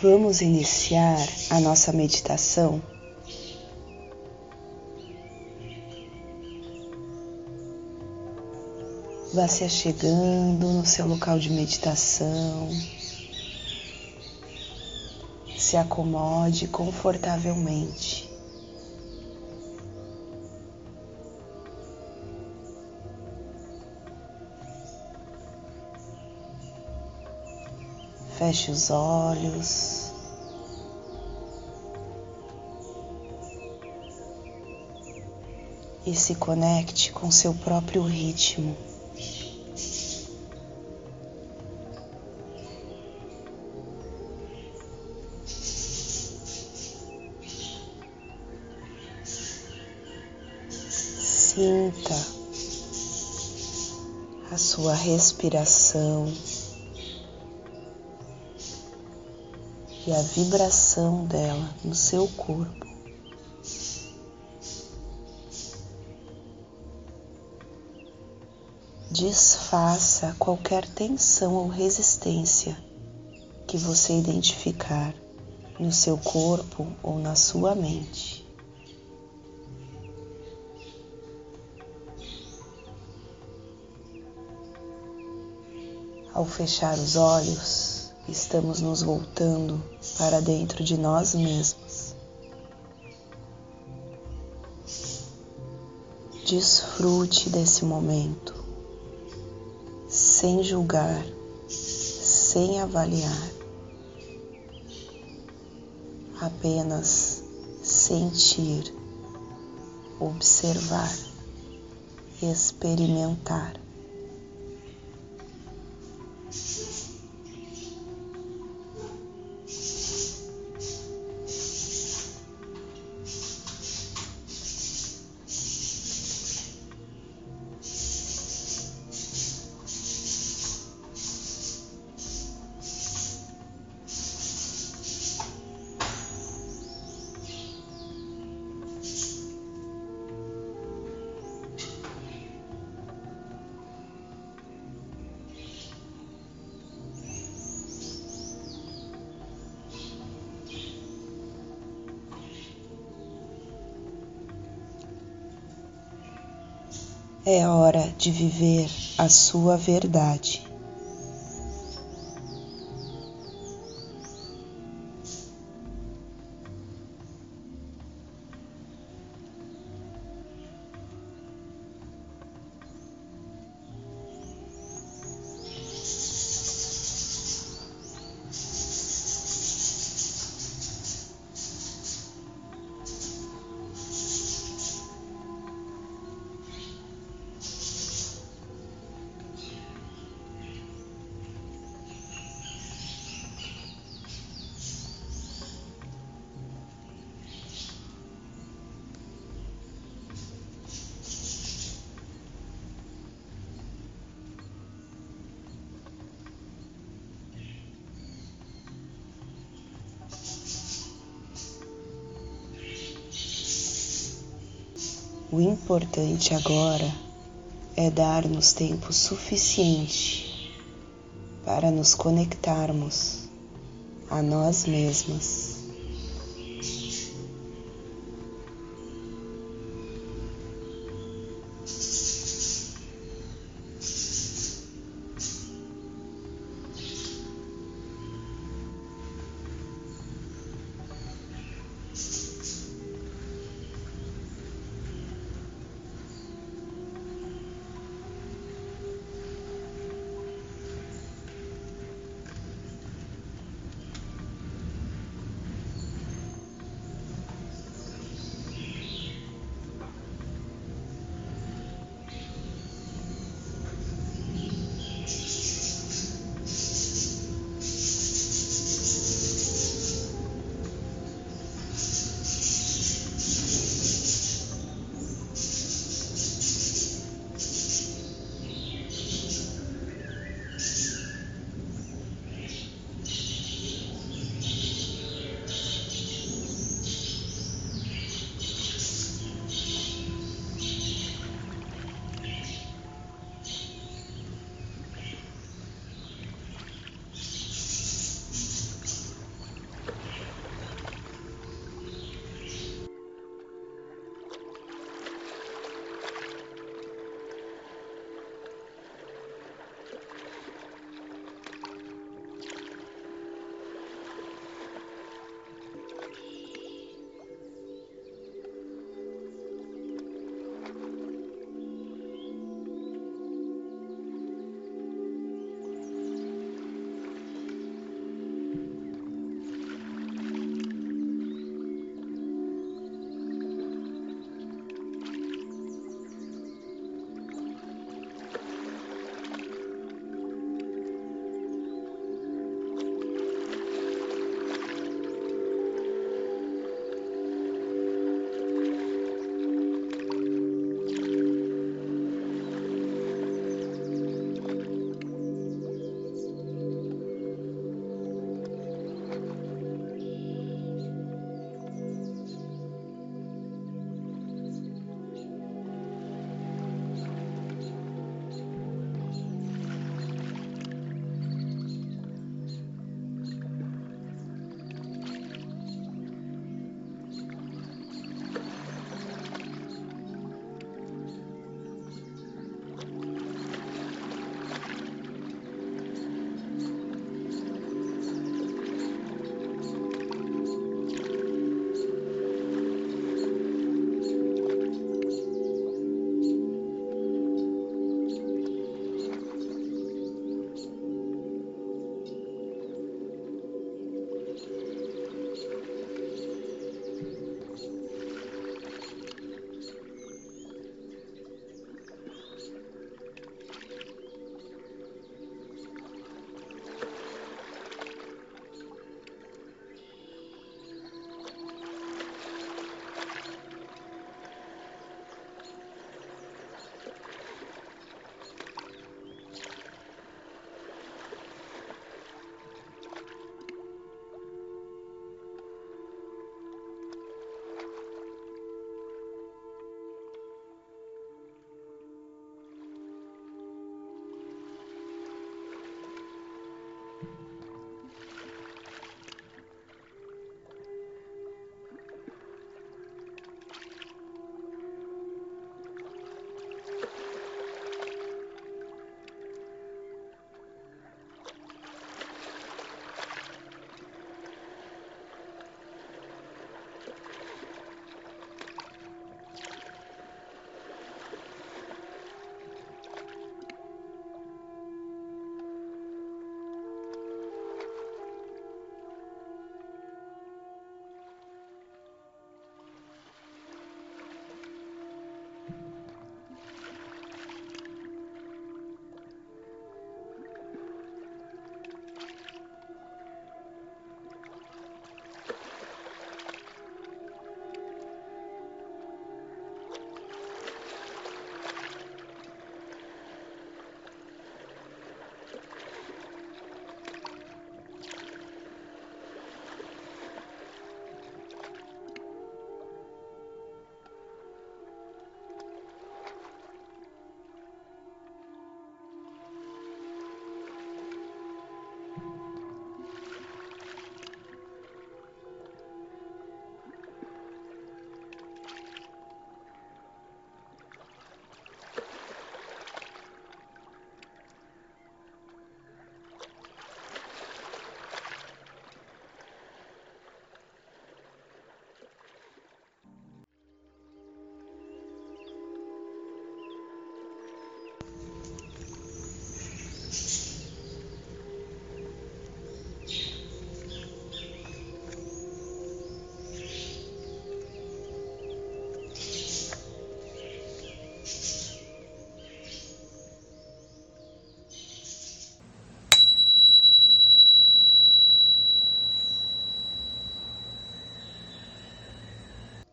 Vamos iniciar a nossa meditação. Vá se achegando no seu local de meditação. Se acomode confortavelmente. Feche os olhos. E se conecte com seu próprio ritmo. Sinta a sua respiração. E a vibração dela no seu corpo. Desfaça qualquer tensão ou resistência que você identificar no seu corpo ou na sua mente. Ao fechar os olhos, estamos nos voltando para dentro de nós mesmos. Desfrute desse momento, sem julgar, sem avaliar, apenas sentir, observar, experimentar. É hora de viver a sua verdade. O importante agora é dar-nos tempo suficiente para nos conectarmos a nós mesmas.